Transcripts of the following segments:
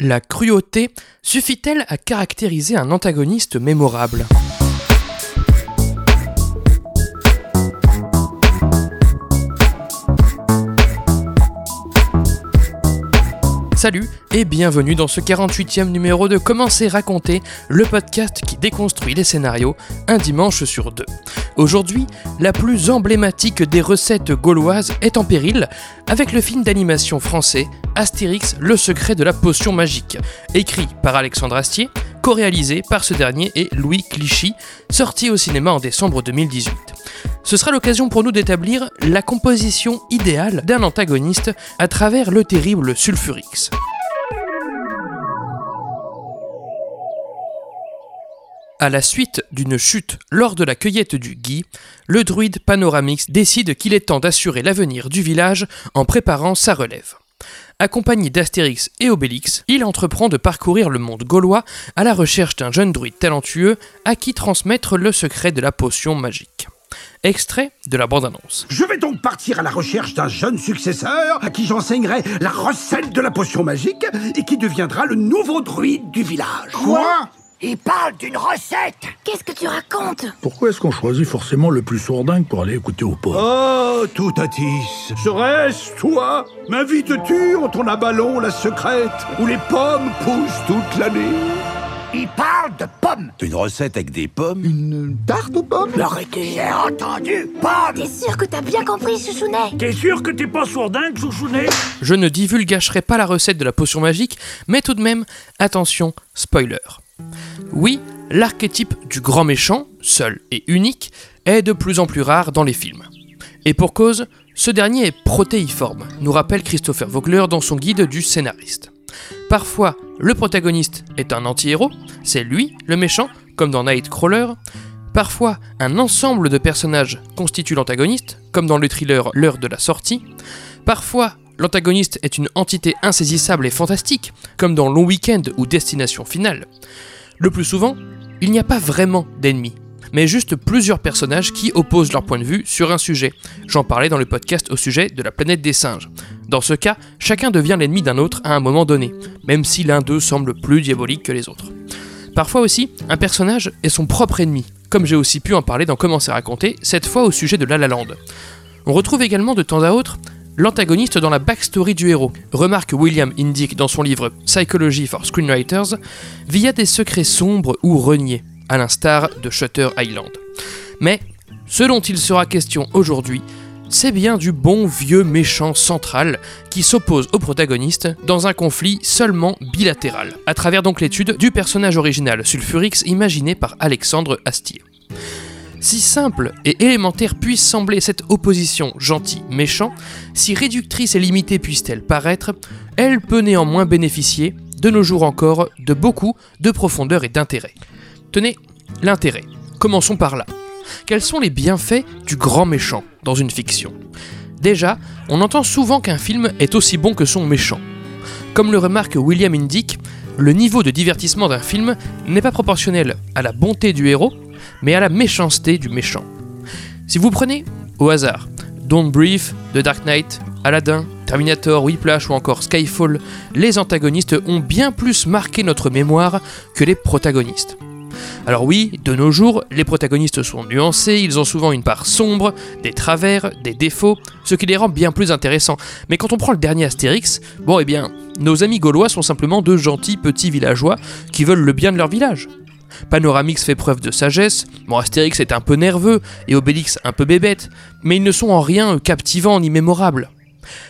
La cruauté suffit-elle à caractériser un antagoniste mémorable? Salut et bienvenue dans ce 48e numéro de Comment c'est raconté, le podcast qui déconstruit les scénarios un dimanche sur deux. Aujourd'hui, la plus emblématique des recettes gauloises est en péril avec le film d'animation français Astérix, le secret de la potion magique, écrit par Alexandre Astier, co-réalisé par ce dernier et Louis Clichy, sorti au cinéma en décembre 2018. Ce sera l'occasion pour nous d'établir la composition idéale d'un antagoniste à travers le terrible Sulfurix. À la suite d'une chute lors de la cueillette du gui, le druide Panoramix décide qu'il est temps d'assurer l'avenir du village en préparant sa relève. Accompagné d'Astérix et Obélix, il entreprend de parcourir le monde gaulois à la recherche d'un jeune druide talentueux à qui transmettre le secret de la potion magique. Extrait de la bande-annonce. Je vais donc partir à la recherche d'un jeune successeur à qui j'enseignerai la recette de la potion magique et qui deviendra le nouveau druide du village. Quoi? Il parle d'une recette. Qu'est-ce que tu racontes Pourquoi est-ce qu'on choisit forcément le plus sourdingue pour aller écouter au pauvres Oh, Toutatis, serait-ce toi M'invites-tu en ton ballon la secrète où les pommes poussent toute l'année Il parle de pommes. Une recette avec des pommes Une tarte aux pommes L'arrêtez J'ai entendu pommes. T'es sûr que t'as bien compris, Chouchounet T'es sûr que t'es pas sourdingue, chouchounet Je ne divulgacherai pas la recette de la potion magique, mais tout de même, attention, spoiler. Oui, l'archétype du grand méchant, seul et unique, est de plus en plus rare dans les films. Et pour cause, ce dernier est protéiforme, nous rappelle Christopher Vogler dans son guide du scénariste. Parfois, le protagoniste est un anti-héros, c'est lui le méchant, comme dans Nightcrawler. Parfois, un ensemble de personnages constitue l'antagoniste, comme dans le thriller L'heure de la sortie. Parfois, l'antagoniste est une entité insaisissable et fantastique, comme dans Long Weekend ou Destination Finale. Le plus souvent, il n'y a pas vraiment d'ennemis, mais juste plusieurs personnages qui opposent leur point de vue sur un sujet. J'en parlais dans le podcast au sujet de la planète des singes. Dans ce cas, chacun devient l'ennemi d'un autre à un moment donné, même si l'un d'eux semble plus diabolique que les autres. Parfois aussi, un personnage est son propre ennemi, comme j'ai aussi pu en parler dans Comment c'est raconté, cette fois au sujet de La La Land. On retrouve également de temps à autre l'antagoniste dans la backstory du héros, remarque William Indyk dans son livre Psychology for Screenwriters, via des secrets sombres ou reniés, à l'instar de Shutter Island. Mais ce dont il sera question aujourd'hui, c'est bien du bon vieux méchant central qui s'oppose au protagoniste dans un conflit seulement bilatéral, à travers donc l'étude du personnage original Sulfurix imaginé par Alexandre Astier. Si simple et élémentaire puisse sembler cette opposition gentil-méchant, si réductrice et limitée puisse-t-elle paraître, elle peut néanmoins bénéficier, de nos jours encore, de beaucoup de profondeur et d'intérêt. Tenez, l'intérêt. Commençons par là. Quels sont les bienfaits du grand méchant dans une fiction? Déjà, on entend souvent qu'un film est aussi bon que son méchant. Comme le remarque William Indyk, le niveau de divertissement d'un film n'est pas proportionnel à la bonté du héros, mais à la méchanceté du méchant. Si vous prenez, au hasard, Don't Breathe, The Dark Knight, Aladdin, Terminator, Whiplash ou encore Skyfall, les antagonistes ont bien plus marqué notre mémoire que les protagonistes. Alors oui, de nos jours, les protagonistes sont nuancés, ils ont souvent une part sombre, des travers, des défauts, ce qui les rend bien plus intéressants. Mais quand on prend le dernier Astérix, bon eh bien, nos amis gaulois sont simplement de gentils petits villageois qui veulent le bien de leur village. Panoramix fait preuve de sagesse, bon Astérix est un peu nerveux et Obélix un peu bébête, mais ils ne sont en rien captivants ni mémorables.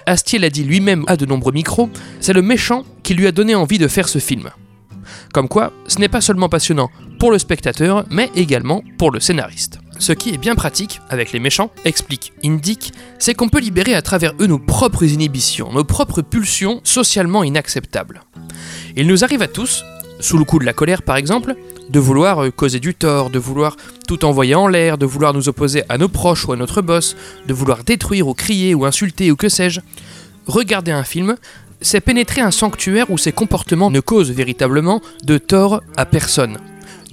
Astier l'a dit lui-même à de nombreux micros, c'est le méchant qui lui a donné envie de faire ce film. Comme quoi, ce n'est pas seulement passionnant pour le spectateur, mais également pour le scénariste. Ce qui est bien pratique avec les méchants, explique Indyk, c'est qu'on peut libérer à travers eux nos propres inhibitions, nos propres pulsions socialement inacceptables. Il nous arrive à tous, sous le coup de la colère par exemple, de vouloir euh, causer du tort, de vouloir tout envoyer en l'air, de vouloir nous opposer à nos proches ou à notre boss, de vouloir détruire ou crier ou insulter ou que sais-je. Regarder un film, c'est pénétrer un sanctuaire où ces comportements ne causent véritablement de tort à personne,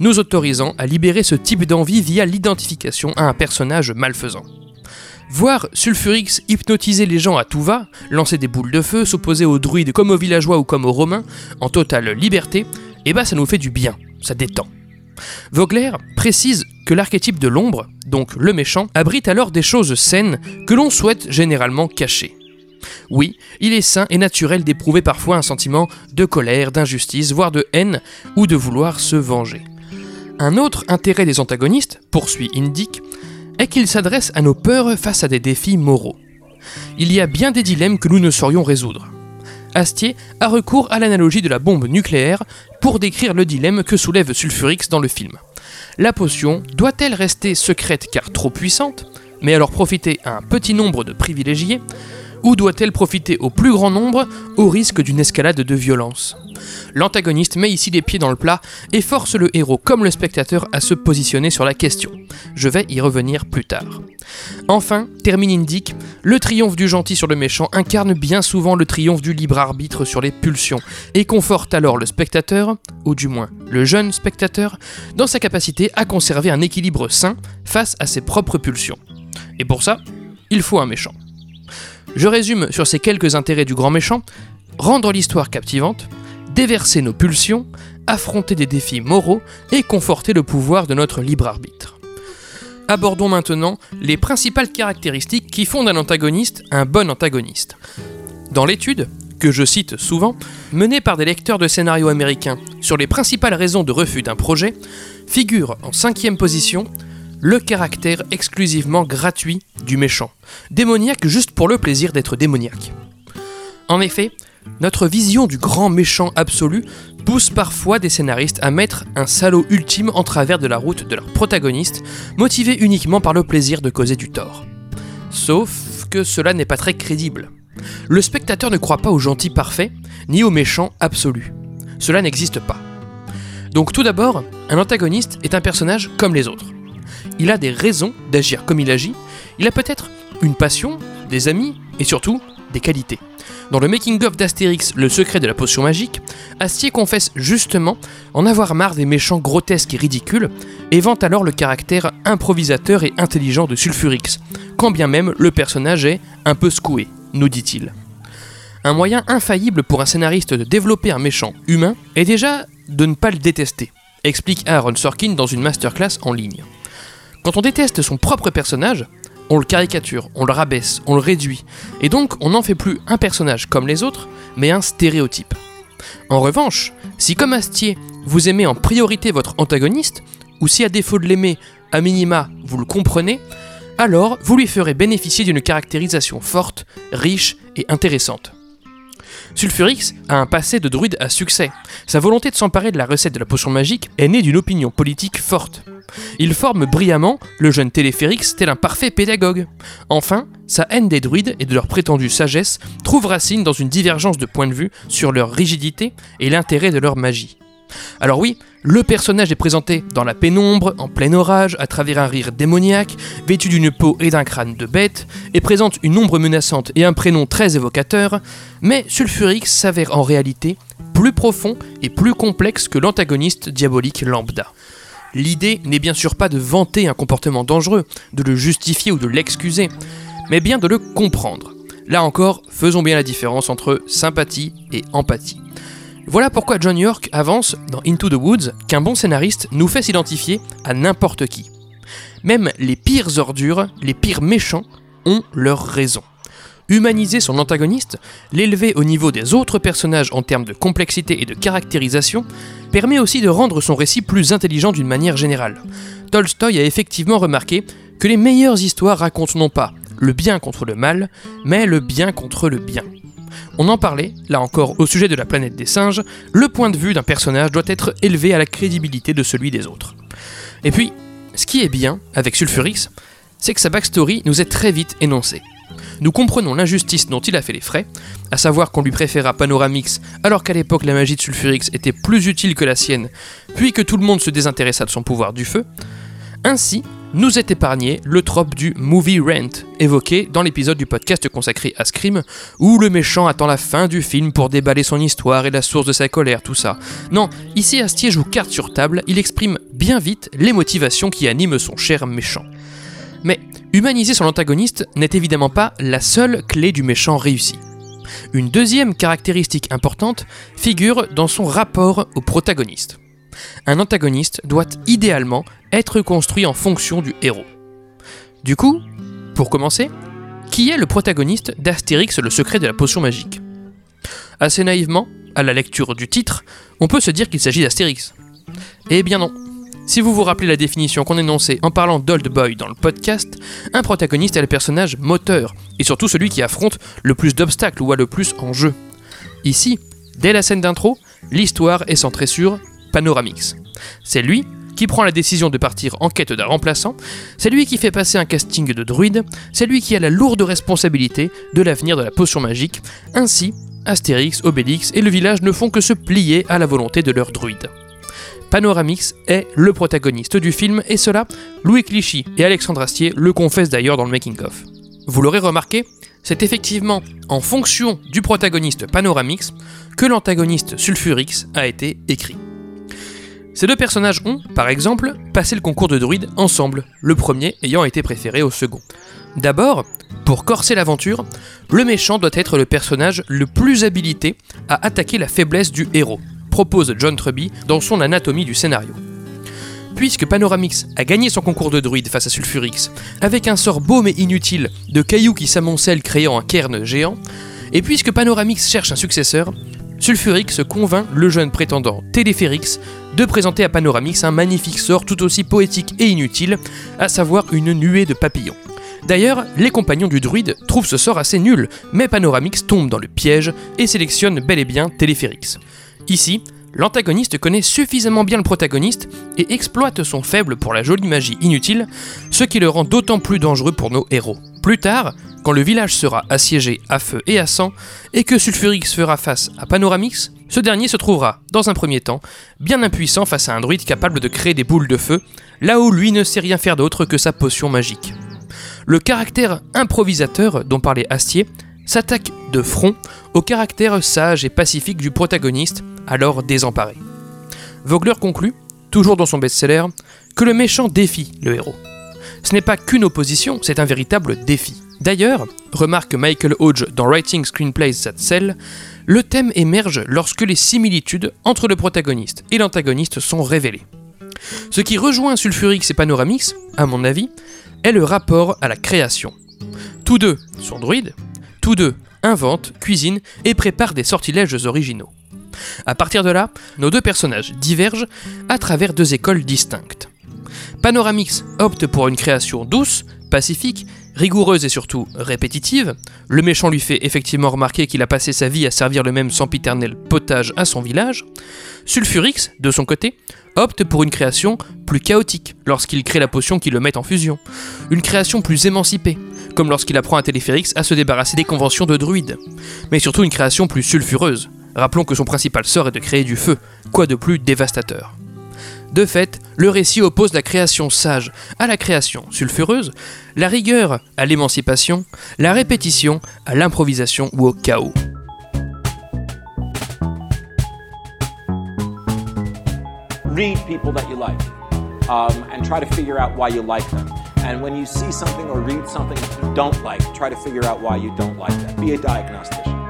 nous autorisant à libérer ce type d'envie via l'identification à un personnage malfaisant. Voir Sulfurix hypnotiser les gens à tout va, lancer des boules de feu, s'opposer aux druides comme aux villageois ou comme aux romains, en totale liberté, eh ben ça nous fait du bien, ça détend. Vogler précise que l'archétype de l'ombre, donc le méchant, abrite alors des choses saines que l'on souhaite généralement cacher. Oui, il est sain et naturel d'éprouver parfois un sentiment de colère, d'injustice, voire de haine, ou de vouloir se venger. Un autre intérêt des antagonistes, poursuit Indic, est qu'ils s'adressent à nos peurs face à des défis moraux. Il y a bien des dilemmes que nous ne saurions résoudre. Astier a recours à l'analogie de la bombe nucléaire pour décrire le dilemme que soulève Sulfurix dans le film. La potion doit-elle rester secrète car trop puissante, mais alors profiter à un petit nombre de privilégiés, ou doit-elle profiter au plus grand nombre au risque d'une escalade de violence L'antagoniste met ici les pieds dans le plat et force le héros comme le spectateur à se positionner sur la question. Je vais y revenir plus tard. Enfin, termine Indique, le triomphe du gentil sur le méchant incarne bien souvent le triomphe du libre arbitre sur les pulsions et conforte alors le spectateur, ou du moins le jeune spectateur, dans sa capacité à conserver un équilibre sain face à ses propres pulsions. Et pour ça, il faut un méchant. Je résume sur ces quelques intérêts du grand méchant, rendre l'histoire captivante, déverser nos pulsions, affronter des défis moraux et conforter le pouvoir de notre libre arbitre. Abordons maintenant les principales caractéristiques qui font d'un antagoniste un bon antagoniste. Dans l'étude, que je cite souvent, menée par des lecteurs de scénarios américains sur les principales raisons de refus d'un projet, figure en cinquième position le caractère exclusivement gratuit du méchant, démoniaque juste pour le plaisir d'être démoniaque. En effet, notre vision du grand méchant absolu pousse parfois des scénaristes à mettre un salaud ultime en travers de la route de leur protagoniste, motivé uniquement par le plaisir de causer du tort. Sauf que cela n'est pas très crédible. Le spectateur ne croit pas au gentil parfait, ni au méchant absolu. Cela n'existe pas. Donc tout d'abord, un antagoniste est un personnage comme les autres. Il a des raisons d'agir comme il agit, il a peut-être une passion, des amis, et surtout des qualités. Dans le making-of d'Astérix, Le secret de la potion magique, Astier confesse justement en avoir marre des méchants grotesques et ridicules, et vante alors le caractère improvisateur et intelligent de Sulfurix, quand bien même le personnage est un peu secoué, nous dit-il. Un moyen infaillible pour un scénariste de développer un méchant humain est déjà de ne pas le détester, explique Aaron Sorkin dans une masterclass en ligne. Quand on déteste son propre personnage, on le caricature, on le rabaisse, on le réduit, et donc on n'en fait plus un personnage comme les autres, mais un stéréotype. En revanche, si comme Astier, vous aimez en priorité votre antagoniste, ou si à défaut de l'aimer, à minima, vous le comprenez, alors vous lui ferez bénéficier d'une caractérisation forte, riche et intéressante. Sulfurix a un passé de druide à succès. Sa volonté de s'emparer de la recette de la potion magique est née d'une opinion politique forte. Il forme brillamment le jeune Téléphérix tel un parfait pédagogue. Enfin, sa haine des druides et de leur prétendue sagesse trouve racine dans une divergence de point de vue sur leur rigidité et l'intérêt de leur magie. Alors oui, le personnage est présenté dans la pénombre, en plein orage, à travers un rire démoniaque, vêtu d'une peau et d'un crâne de bête, et présente une ombre menaçante et un prénom très évocateur, mais Sulfurix s'avère en réalité plus profond et plus complexe que l'antagoniste diabolique lambda. L'idée n'est bien sûr pas de vanter un comportement dangereux, de le justifier ou de l'excuser, mais bien de le comprendre. Là encore, faisons bien la différence entre sympathie et empathie. Voilà pourquoi John York avance dans Into the Woods qu'un bon scénariste nous fait s'identifier à n'importe qui. Même les pires ordures, les pires méchants, ont leurs raisons. Humaniser son antagoniste, l'élever au niveau des autres personnages en termes de complexité et de caractérisation, permet aussi de rendre son récit plus intelligent d'une manière générale. Tolstoï a effectivement remarqué que les meilleures histoires racontent non pas le bien contre le mal, mais le bien contre le bien. On en parlait, là encore au sujet de la planète des singes, le point de vue d'un personnage doit être élevé à la crédibilité de celui des autres. Et puis, ce qui est bien avec Sulfurix, c'est que sa backstory nous est très vite énoncée. Nous comprenons l'injustice dont il a fait les frais, à savoir qu'on lui préféra Panoramix alors qu'à l'époque la magie de Sulfurix était plus utile que la sienne, puis que tout le monde se désintéressa de son pouvoir du feu. Ainsi, nous est épargné le trope du movie rent, évoqué dans l'épisode du podcast consacré à Scream, où le méchant attend la fin du film pour déballer son histoire et la source de sa colère, tout ça. Non, ici Astier joue carte sur table, il exprime bien vite les motivations qui animent son cher méchant. Mais Humaniser son antagoniste n'est évidemment pas la seule clé du méchant réussi. Une deuxième caractéristique importante figure dans son rapport au protagoniste. Un antagoniste doit idéalement être construit en fonction du héros. Du coup, pour commencer, qui est le protagoniste d'Astérix le secret de la potion magique? Assez naïvement, à la lecture du titre, on peut se dire qu'il s'agit d'Astérix. Eh bien non. Si vous vous rappelez la définition qu'on énonçait en parlant d'Old Boy dans le podcast, un protagoniste est le personnage moteur, et surtout celui qui affronte le plus d'obstacles ou a le plus en jeu. Ici, dès la scène d'intro, l'histoire est centrée sur Panoramix. C'est lui qui prend la décision de partir en quête d'un remplaçant, c'est lui qui fait passer un casting de druide, c'est lui qui a la lourde responsabilité de l'avenir de la potion magique, ainsi Astérix, Obélix et le village ne font que se plier à la volonté de leur druide. Panoramix est le protagoniste du film et cela, Louis Clichy et Alexandre Astier le confessent d'ailleurs dans le making-of. Vous l'aurez remarqué, c'est effectivement en fonction du protagoniste Panoramix que l'antagoniste Sulfurix a été écrit. Ces deux personnages ont, par exemple, passé le concours de druide ensemble, le premier ayant été préféré au second. D'abord, pour corser l'aventure, le méchant doit être le personnage le plus habilité à attaquer la faiblesse du héros, propose John Truby dans son anatomie du scénario. Puisque Panoramix a gagné son concours de druide face à Sulfurix, avec un sort beau mais inutile de cailloux qui s'amoncellent créant un cairn géant, et puisque Panoramix cherche un successeur, Sulfurix convainc le jeune prétendant Téléphérix de présenter à Panoramix un magnifique sort tout aussi poétique et inutile, à savoir une nuée de papillons. D'ailleurs, les compagnons du druide trouvent ce sort assez nul, mais Panoramix tombe dans le piège et sélectionne bel et bien Téléphérix. Ici, l'antagoniste connaît suffisamment bien le protagoniste et exploite son faible pour la jolie magie inutile, ce qui le rend d'autant plus dangereux pour nos héros. Plus tard, quand le village sera assiégé à feu et à sang, et que Sulfurix fera face à Panoramix, ce dernier se trouvera, dans un premier temps, bien impuissant face à un druide capable de créer des boules de feu, là où lui ne sait rien faire d'autre que sa potion magique. Le caractère improvisateur dont parlait Astier s'attaque de front au caractère sage et pacifique du protagoniste, alors désemparé. Vogler conclut, toujours dans son best-seller, que le méchant défie le héros. Ce n'est pas qu'une opposition, c'est un véritable défi. D'ailleurs, remarque Michael Hodge dans Writing Screenplays That Sell, le thème émerge lorsque les similitudes entre le protagoniste et l'antagoniste sont révélées. Ce qui rejoint Sulfurix et Panoramix, à mon avis, est le rapport à la création. Tous deux sont druides, tous deux inventent, cuisinent et préparent des sortilèges originaux. À partir de là, nos deux personnages divergent à travers deux écoles distinctes. Panoramix opte pour une création douce, pacifique, rigoureuse et surtout répétitive. Le méchant lui fait effectivement remarquer qu'il a passé sa vie à servir le même sempiternel potage à son village. Sulfurix, de son côté, opte pour une création plus chaotique lorsqu'il crée la potion qui le met en fusion. Une création plus émancipée, comme lorsqu'il apprend à Téléphérix à se débarrasser des conventions de druides. Mais surtout une création plus sulfureuse. Rappelons que son principal sort est de créer du feu, quoi de plus dévastateur. De fait, le récit oppose la création sage à la création sulfureuse, la rigueur à l'émancipation, la répétition à l'improvisation ou au chaos. read people that you like um, and try to figure out why you like them. And when you see something or read something you don't like, try to figure out why you don't like that. Be a diagnostician.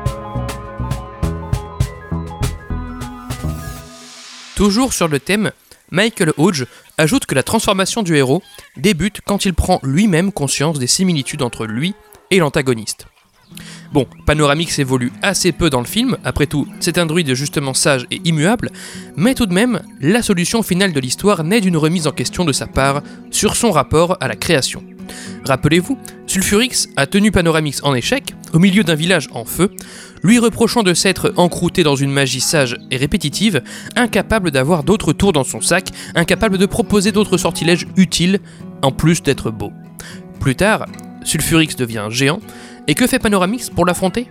Toujours sur le thème, Michael Hodge ajoute que la transformation du héros débute quand il prend lui-même conscience des similitudes entre lui et l'antagoniste. Bon, Panoramix évolue assez peu dans le film, après tout, c'est un druide justement sage et immuable, mais tout de même, la solution finale de l'histoire naît d'une remise en question de sa part sur son rapport à la création. Rappelez-vous, Sulfurix a tenu Panoramix en échec, au milieu d'un village en feu, lui reprochant de s'être encrouté dans une magie sage et répétitive, incapable d'avoir d'autres tours dans son sac, incapable de proposer d'autres sortilèges utiles, en plus d'être beau. Plus tard, Sulfurix devient géant, et que fait Panoramix pour l'affronter?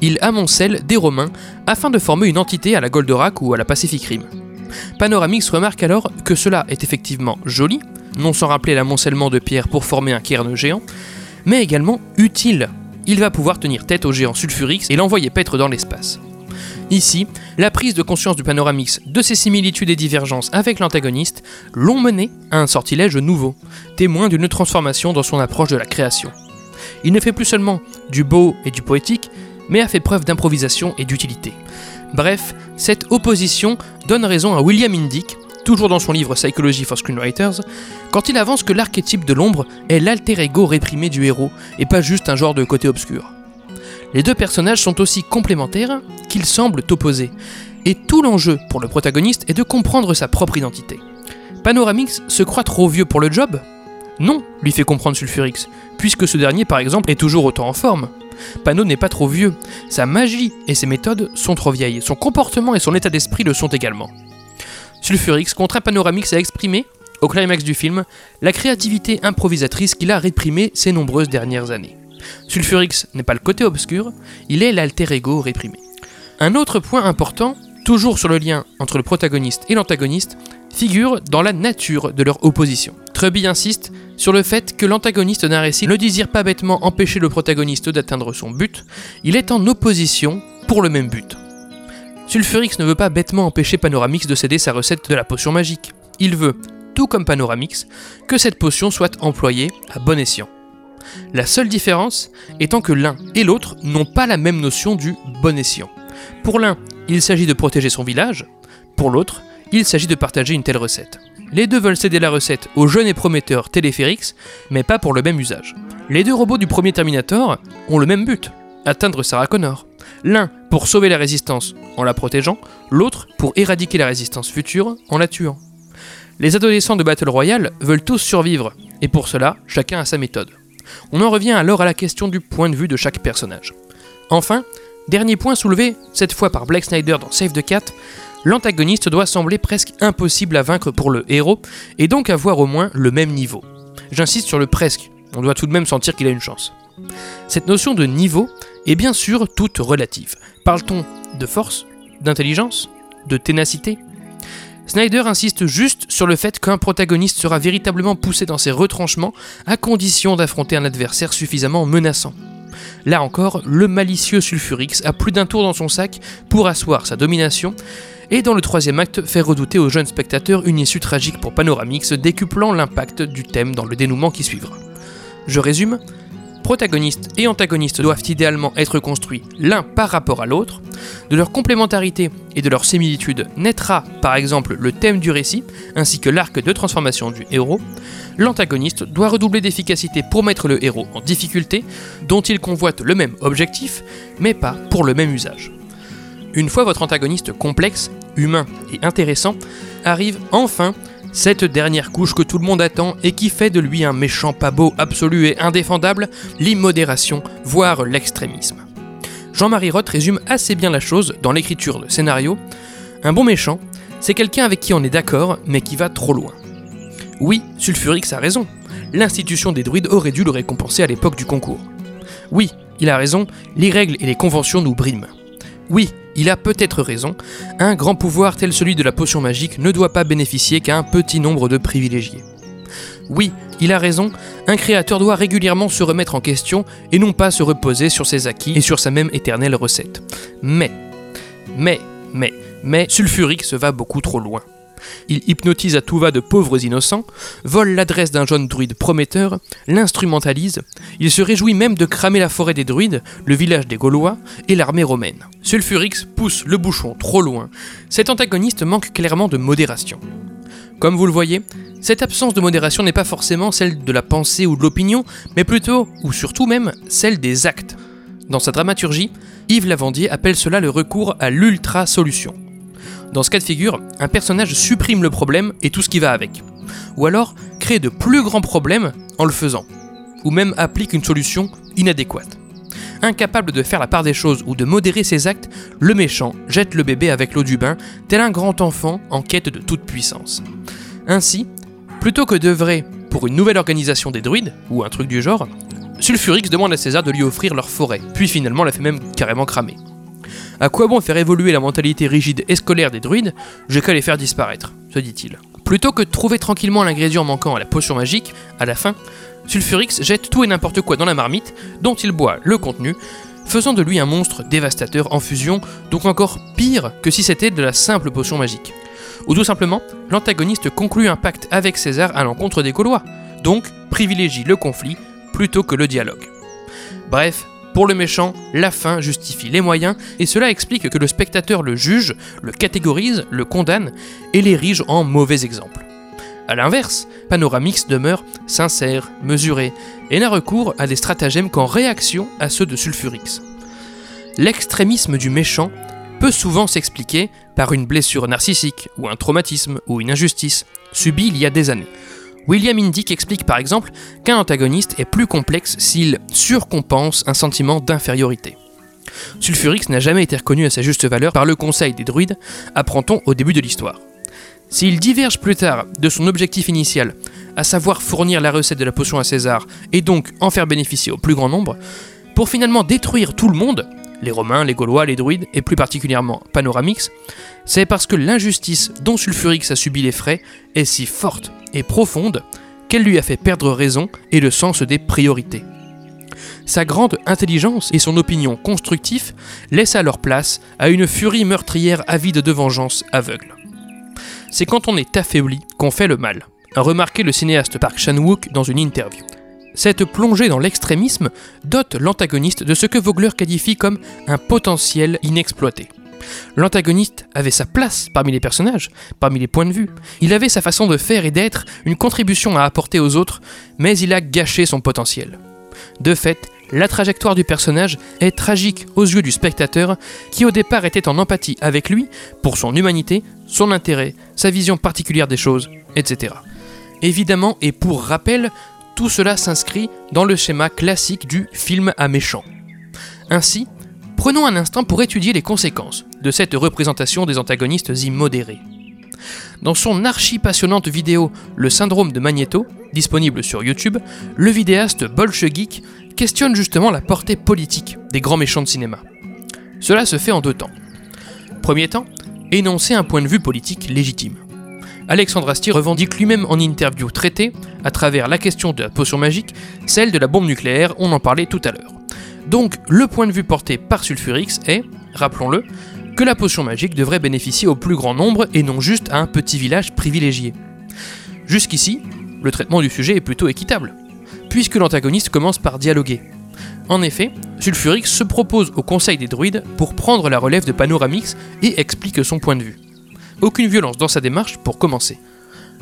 Il amoncelle des Romains afin de former une entité à la Goldorak ou à la Pacific Rim. Panoramix remarque alors que cela est effectivement joli, non sans rappeler l'amoncellement de pierres pour former un cairn géant, mais également utile. Il va pouvoir tenir tête au géant Sulfurix et l'envoyer paître dans l'espace. Ici, la prise de conscience du Panoramix de ses similitudes et divergences avec l'antagoniste l'ont mené à un sortilège nouveau, témoin d'une transformation dans son approche de la création. Il ne fait plus seulement du beau et du poétique, mais a fait preuve d'improvisation et d'utilité. Bref, cette opposition donne raison à William Indick, toujours dans son livre Psychology for Screenwriters, quand il avance que l'archétype de l'ombre est l'alter ego réprimé du héros et pas juste un genre de côté obscur. Les deux personnages sont aussi complémentaires qu'ils semblent opposés, et tout l'enjeu pour le protagoniste est de comprendre sa propre identité. Panoramix se croit trop vieux pour le job? Non, lui fait comprendre Sulfurix, puisque ce dernier par exemple est toujours autant en forme. Pano n'est pas trop vieux, sa magie et ses méthodes sont trop vieilles, son comportement et son état d'esprit le sont également. Sulfurix contraint Panoramix à exprimer, au climax du film, la créativité improvisatrice qu'il a réprimée ces nombreuses dernières années. Sulfurix n'est pas le côté obscur, il est l'alter ego réprimé. Un autre point important, toujours sur le lien entre le protagoniste et l'antagoniste, figure dans la nature de leur opposition. Truby insiste sur le fait que l'antagoniste d'un récit ne désire pas bêtement empêcher le protagoniste d'atteindre son but, il est en opposition pour le même but. Sulfurix ne veut pas bêtement empêcher Panoramix de céder sa recette de la potion magique. Il veut, tout comme Panoramix, que cette potion soit employée à bon escient. La seule différence étant que l'un et l'autre n'ont pas la même notion du bon escient. Pour l'un, il s'agit de protéger son village, pour l'autre, il s'agit de partager une telle recette. Les deux veulent céder la recette au jeune et prometteur Téléphérix, mais pas pour le même usage. Les deux robots du premier Terminator ont le même but, atteindre Sarah Connor. L'un pour sauver la résistance en la protégeant, l'autre pour éradiquer la résistance future en la tuant. Les adolescents de Battle Royale veulent tous survivre, et pour cela, chacun a sa méthode. On en revient alors à la question du point de vue de chaque personnage. Enfin, dernier point soulevé, cette fois par Black Snyder dans Save the Cat, l'antagoniste doit sembler presque impossible à vaincre pour le héros, et donc avoir au moins le même niveau. J'insiste sur le presque, on doit tout de même sentir qu'il a une chance. Cette notion de niveau est bien sûr toute relative. Parle-t-on de force, d'intelligence, de ténacité? Snyder insiste juste sur le fait qu'un protagoniste sera véritablement poussé dans ses retranchements à condition d'affronter un adversaire suffisamment menaçant. Là encore, le malicieux Sulfurix a plus d'un tour dans son sac pour asseoir sa domination, et dans le troisième acte faire redouter aux jeunes spectateurs une issue tragique pour Panoramix, décuplant l'impact du thème dans le dénouement qui suivra. Je résume, protagonistes et antagonistes doivent idéalement être construits l'un par rapport à l'autre. De leur complémentarité et de leur similitude naîtra par exemple le thème du récit, ainsi que l'arc de transformation du héros. L'antagoniste doit redoubler d'efficacité pour mettre le héros en difficulté, dont il convoite le même objectif, mais pas pour le même usage. Une fois votre antagoniste complexe, humain et intéressant, arrive enfin cette dernière couche que tout le monde attend et qui fait de lui un méchant pas beau absolu et indéfendable, l'immodération, voire l'extrémisme. Jean-Marie Roth résume assez bien la chose dans l'écriture de scénario. Un bon méchant, c'est quelqu'un avec qui on est d'accord, mais qui va trop loin. Oui, Sulfurix a raison. L'institution des druides aurait dû le récompenser à l'époque du concours. Oui, il a raison, les règles et les conventions nous briment. Oui, il a peut-être raison, un grand pouvoir tel celui de la potion magique ne doit pas bénéficier qu'à un petit nombre de privilégiés. Oui, il a raison, un créateur doit régulièrement se remettre en question et non pas se reposer sur ses acquis et sur sa même éternelle recette. Mais, mais, mais, mais, Sulfurix va beaucoup trop loin. Il hypnotise à tout va de pauvres innocents, vole l'adresse d'un jeune druide prometteur, l'instrumentalise, il se réjouit même de cramer la forêt des druides, le village des Gaulois et l'armée romaine. Sulfurix pousse le bouchon trop loin. Cet antagoniste manque clairement de modération. Comme vous le voyez, cette absence de modération n'est pas forcément celle de la pensée ou de l'opinion, mais plutôt, ou surtout même, celle des actes. Dans sa dramaturgie, Yves Lavandier appelle cela le recours à l'ultra-solution. Dans ce cas de figure, un personnage supprime le problème et tout ce qui va avec. Ou alors crée de plus grands problèmes en le faisant. Ou même applique une solution inadéquate. Incapable de faire la part des choses ou de modérer ses actes, le méchant jette le bébé avec l'eau du bain, tel un grand enfant en quête de toute puissance. Ainsi, plutôt que d'œuvrer pour une nouvelle organisation des druides, ou un truc du genre, Sulfurix demande à César de lui offrir leur forêt, puis finalement la fait même carrément cramer. À quoi bon faire évoluer la mentalité rigide et scolaire des druides J'ai qu'à les faire disparaître, se dit-il. Plutôt que de trouver tranquillement l'ingrédient manquant à la potion magique, à la fin, Sulfurix jette tout et n'importe quoi dans la marmite, dont il boit le contenu, faisant de lui un monstre dévastateur en fusion, donc encore pire que si c'était de la simple potion magique. Ou tout simplement, l'antagoniste conclut un pacte avec César à l'encontre des Gaulois, donc privilégie le conflit plutôt que le dialogue. Bref, pour le méchant, la fin justifie les moyens, et cela explique que le spectateur le juge, le catégorise, le condamne, et l'érige en mauvais exemple. A l'inverse, Panoramix demeure sincère, mesuré, et n'a recours à des stratagèmes qu'en réaction à ceux de Sulfurix. L'extrémisme du méchant peut souvent s'expliquer par une blessure narcissique, ou un traumatisme, ou une injustice, subie il y a des années. William Indick explique par exemple qu'un antagoniste est plus complexe s'il surcompense un sentiment d'infériorité. Sulfurix n'a jamais été reconnu à sa juste valeur par le Conseil des druides, apprend-on au début de l'histoire. S'il diverge plus tard de son objectif initial, à savoir fournir la recette de la potion à César et donc en faire bénéficier au plus grand nombre, pour finalement détruire tout le monde, les Romains, les Gaulois, les druides et plus particulièrement Panoramix, c'est parce que l'injustice dont Sulfurix a subi les frais est si forte et profonde qu'elle lui a fait perdre raison et le sens des priorités. Sa grande intelligence et son opinion constructive laissent alors place à une furie meurtrière avide de vengeance aveugle. C'est quand on est affaibli qu'on fait le mal, a remarqué le cinéaste Park Chan-wook dans une interview. Cette plongée dans l'extrémisme dote l'antagoniste de ce que Vogler qualifie comme un potentiel inexploité. L'antagoniste avait sa place parmi les personnages, parmi les points de vue. Il avait sa façon de faire et d'être, une contribution à apporter aux autres, mais il a gâché son potentiel. De fait, la trajectoire du personnage est tragique aux yeux du spectateur qui au départ était en empathie avec lui pour son humanité, son intérêt, sa vision particulière des choses, etc. Évidemment, et pour rappel, tout cela s'inscrit dans le schéma classique du film à méchant. Ainsi, prenons un instant pour étudier les conséquences de cette représentation des antagonistes immodérés. Dans son archi passionnante vidéo Le syndrome de Magneto, disponible sur YouTube, le vidéaste Bolchegeek questionne justement la portée politique des grands méchants de cinéma. Cela se fait en deux temps. Premier temps, énoncer un point de vue politique légitime. Alexandre Astier revendique lui-même en interview traité, à travers la question de la potion magique, celle de la bombe nucléaire, on en parlait tout à l'heure. Donc le point de vue porté par Sulfurix est, rappelons-le, que la potion magique devrait bénéficier au plus grand nombre et non juste à un petit village privilégié. Jusqu'ici, le traitement du sujet est plutôt équitable, puisque l'antagoniste commence par dialoguer. En effet, Sulfurix se propose au Conseil des druides pour prendre la relève de Panoramix et explique son point de vue. Aucune violence dans sa démarche pour commencer.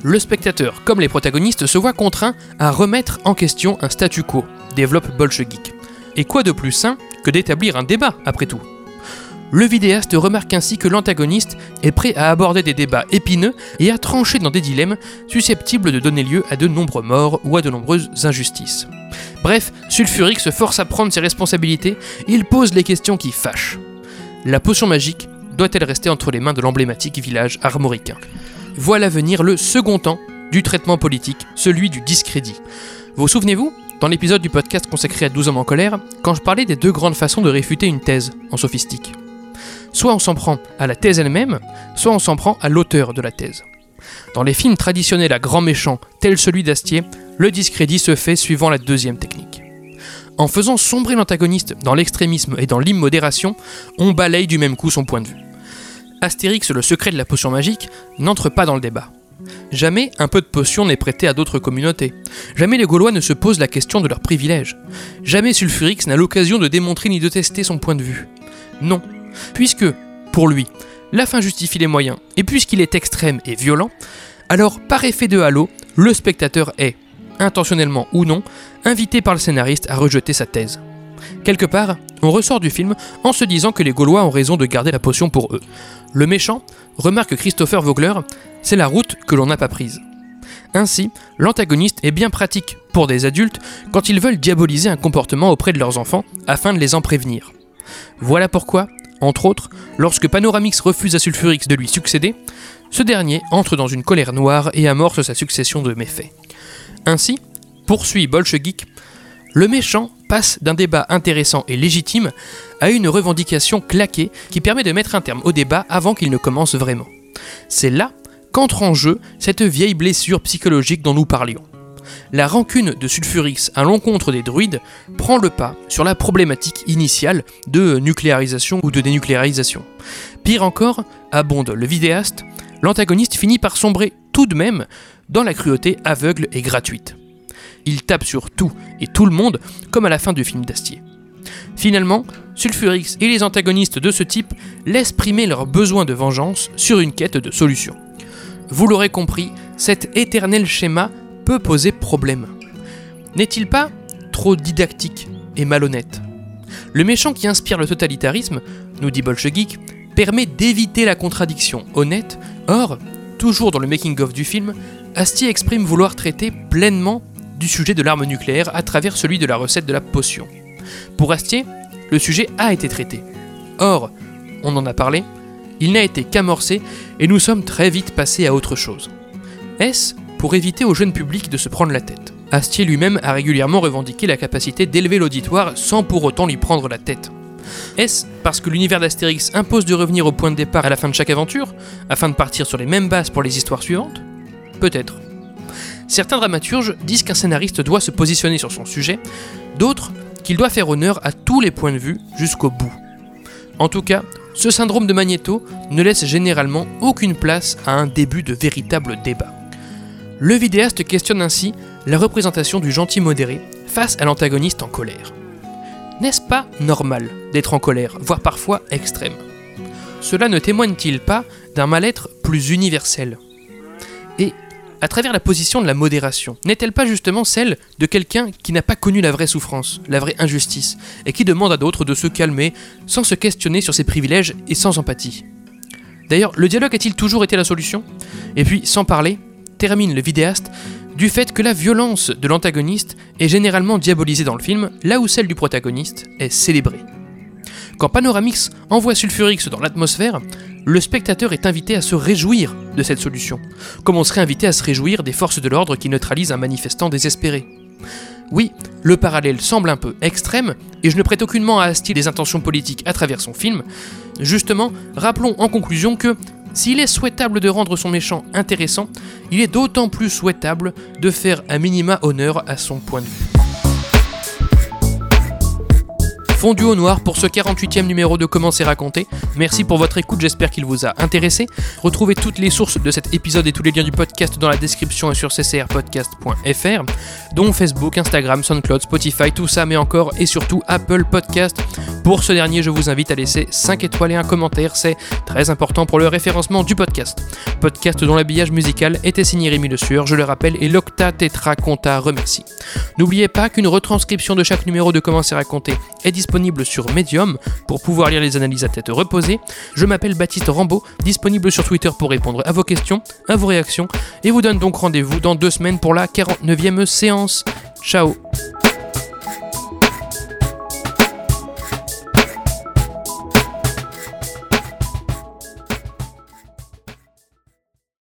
Le spectateur, comme les protagonistes, se voit contraint à remettre en question un statu quo, développe Bolchegeek. Et quoi de plus sain que d'établir un débat, après tout? Le vidéaste remarque ainsi que l'antagoniste est prêt à aborder des débats épineux et à trancher dans des dilemmes susceptibles de donner lieu à de nombreux morts ou à de nombreuses injustices. Bref, Sulfuric se force à prendre ses responsabilités il pose les questions qui fâchent. La potion magique doit-elle rester entre les mains de l'emblématique village armoricain? Voilà venir le second temps du traitement politique, celui du discrédit. Vous souvenez-vous dans l'épisode du podcast consacré à 12 hommes en colère, quand je parlais des deux grandes façons de réfuter une thèse en sophistique. Soit on s'en prend à la thèse elle-même, soit on s'en prend à l'auteur de la thèse. Dans les films traditionnels à grands méchants, tels celui d'Astier, le discrédit se fait suivant la deuxième technique. En faisant sombrer l'antagoniste dans l'extrémisme et dans l'immodération, on balaye du même coup son point de vue. Astérix, le secret de la potion magique, n'entre pas dans le débat. Jamais un peu de potion n'est prêté à d'autres communautés. Jamais les Gaulois ne se posent la question de leurs privilèges. Jamais Sulfurix n'a l'occasion de démontrer ni de tester son point de vue. Non, puisque, pour lui, la fin justifie les moyens, et puisqu'il est extrême et violent, alors par effet de halo, le spectateur est, intentionnellement ou non, invité par le scénariste à rejeter sa thèse. Quelque part, on ressort du film en se disant que les Gaulois ont raison de garder la potion pour eux. Le méchant, remarque Christopher Vogler, c'est la route que l'on n'a pas prise. Ainsi, l'antagoniste est bien pratique pour des adultes quand ils veulent diaboliser un comportement auprès de leurs enfants afin de les en prévenir. Voilà pourquoi, entre autres, lorsque Panoramix refuse à Sulfurix de lui succéder, ce dernier entre dans une colère noire et amorce sa succession de méfaits. Ainsi, poursuit Bolchegeek, le méchant passe d'un débat intéressant et légitime à une revendication claquée qui permet de mettre un terme au débat avant qu'il ne commence vraiment. C'est là qu'entre en jeu cette vieille blessure psychologique dont nous parlions. la rancune de Sulfurix à l'encontre des druides prend le pas sur la problématique initiale de nucléarisation ou de dénucléarisation. Pire encore, abonde le vidéaste, l'antagoniste finit par sombrer tout de même dans la cruauté aveugle et gratuite. Il tape sur tout et tout le monde, comme à la fin du film d'Astier. Finalement, Sulfurix et les antagonistes de ce type laissent primer leur besoin de vengeance sur une quête de solution. Vous l'aurez compris, cet éternel schéma peut poser problème. N'est-il pas trop didactique et malhonnête? Le méchant qui inspire le totalitarisme, nous dit Bolchegeek, permet d'éviter la contradiction honnête, or, toujours dans le making-of du film, Astier exprime vouloir traiter pleinement du sujet de l'arme nucléaire à travers celui de la recette de la potion. Pour Astier, le sujet a été traité. Or, on en a parlé, il n'a été qu'amorcé et nous sommes très vite passés à autre chose. Est-ce pour éviter au jeune public de se prendre la tête? Astier lui-même a régulièrement revendiqué la capacité d'élever l'auditoire sans pour autant lui prendre la tête. Est-ce parce que l'univers d'Astérix impose de revenir au point de départ à la fin de chaque aventure, afin de partir sur les mêmes bases pour les histoires suivantes? Peut-être. Certains dramaturges disent qu'un scénariste doit se positionner sur son sujet, d'autres qu'il doit faire honneur à tous les points de vue jusqu'au bout. En tout cas, ce syndrome de Magneto ne laisse généralement aucune place à un début de véritable débat. Le vidéaste questionne ainsi la représentation du gentil modéré face à l'antagoniste en colère. N'est-ce pas normal d'être en colère, voire parfois extrême? Cela ne témoigne-t-il pas d'un mal-être plus universel? À travers la position de la modération, n'est-elle pas justement celle de quelqu'un qui n'a pas connu la vraie souffrance, la vraie injustice, et qui demande à d'autres de se calmer sans se questionner sur ses privilèges et sans empathie? D'ailleurs, le dialogue a-t-il toujours été la solution? Et puis, sans parler, termine le vidéaste du fait que la violence de l'antagoniste est généralement diabolisée dans le film, là où celle du protagoniste est célébrée. Quand Panoramix envoie Sulfurix dans l'atmosphère, le spectateur est invité à se réjouir de cette solution, comme on serait invité à se réjouir des forces de l'ordre qui neutralisent un manifestant désespéré. Oui, le parallèle semble un peu extrême, et je ne prête aucunement à Asti des intentions politiques à travers son film. Justement, rappelons en conclusion que, s'il est souhaitable de rendre son méchant intéressant, il est d'autant plus souhaitable de faire un minima honneur à son point de vue. Fondu au noir pour ce 48e numéro de Comment c'est raconté. Merci pour votre écoute, j'espère qu'il vous a intéressé. Retrouvez toutes les sources de cet épisode et tous les liens du podcast dans la description et sur ccrpodcast.fr, dont Facebook, Instagram, SoundCloud, Spotify, tout ça, mais encore et surtout Apple Podcast. Pour ce dernier, je vous invite à laisser 5 étoiles et un commentaire, c'est très important pour le référencement du podcast. Podcast dont l'habillage musical était signé Rémi Le Sueur, je le rappelle, et l'Octa Tetra Conta remercie. N'oubliez pas qu'une retranscription de chaque numéro de Comment c'est raconté est sur Medium pour pouvoir lire les analyses à tête reposée. Je m'appelle Baptiste Rambaud, disponible sur Twitter pour répondre à vos questions, à vos réactions, et vous donne donc rendez-vous dans deux semaines pour la 49e séance. Ciao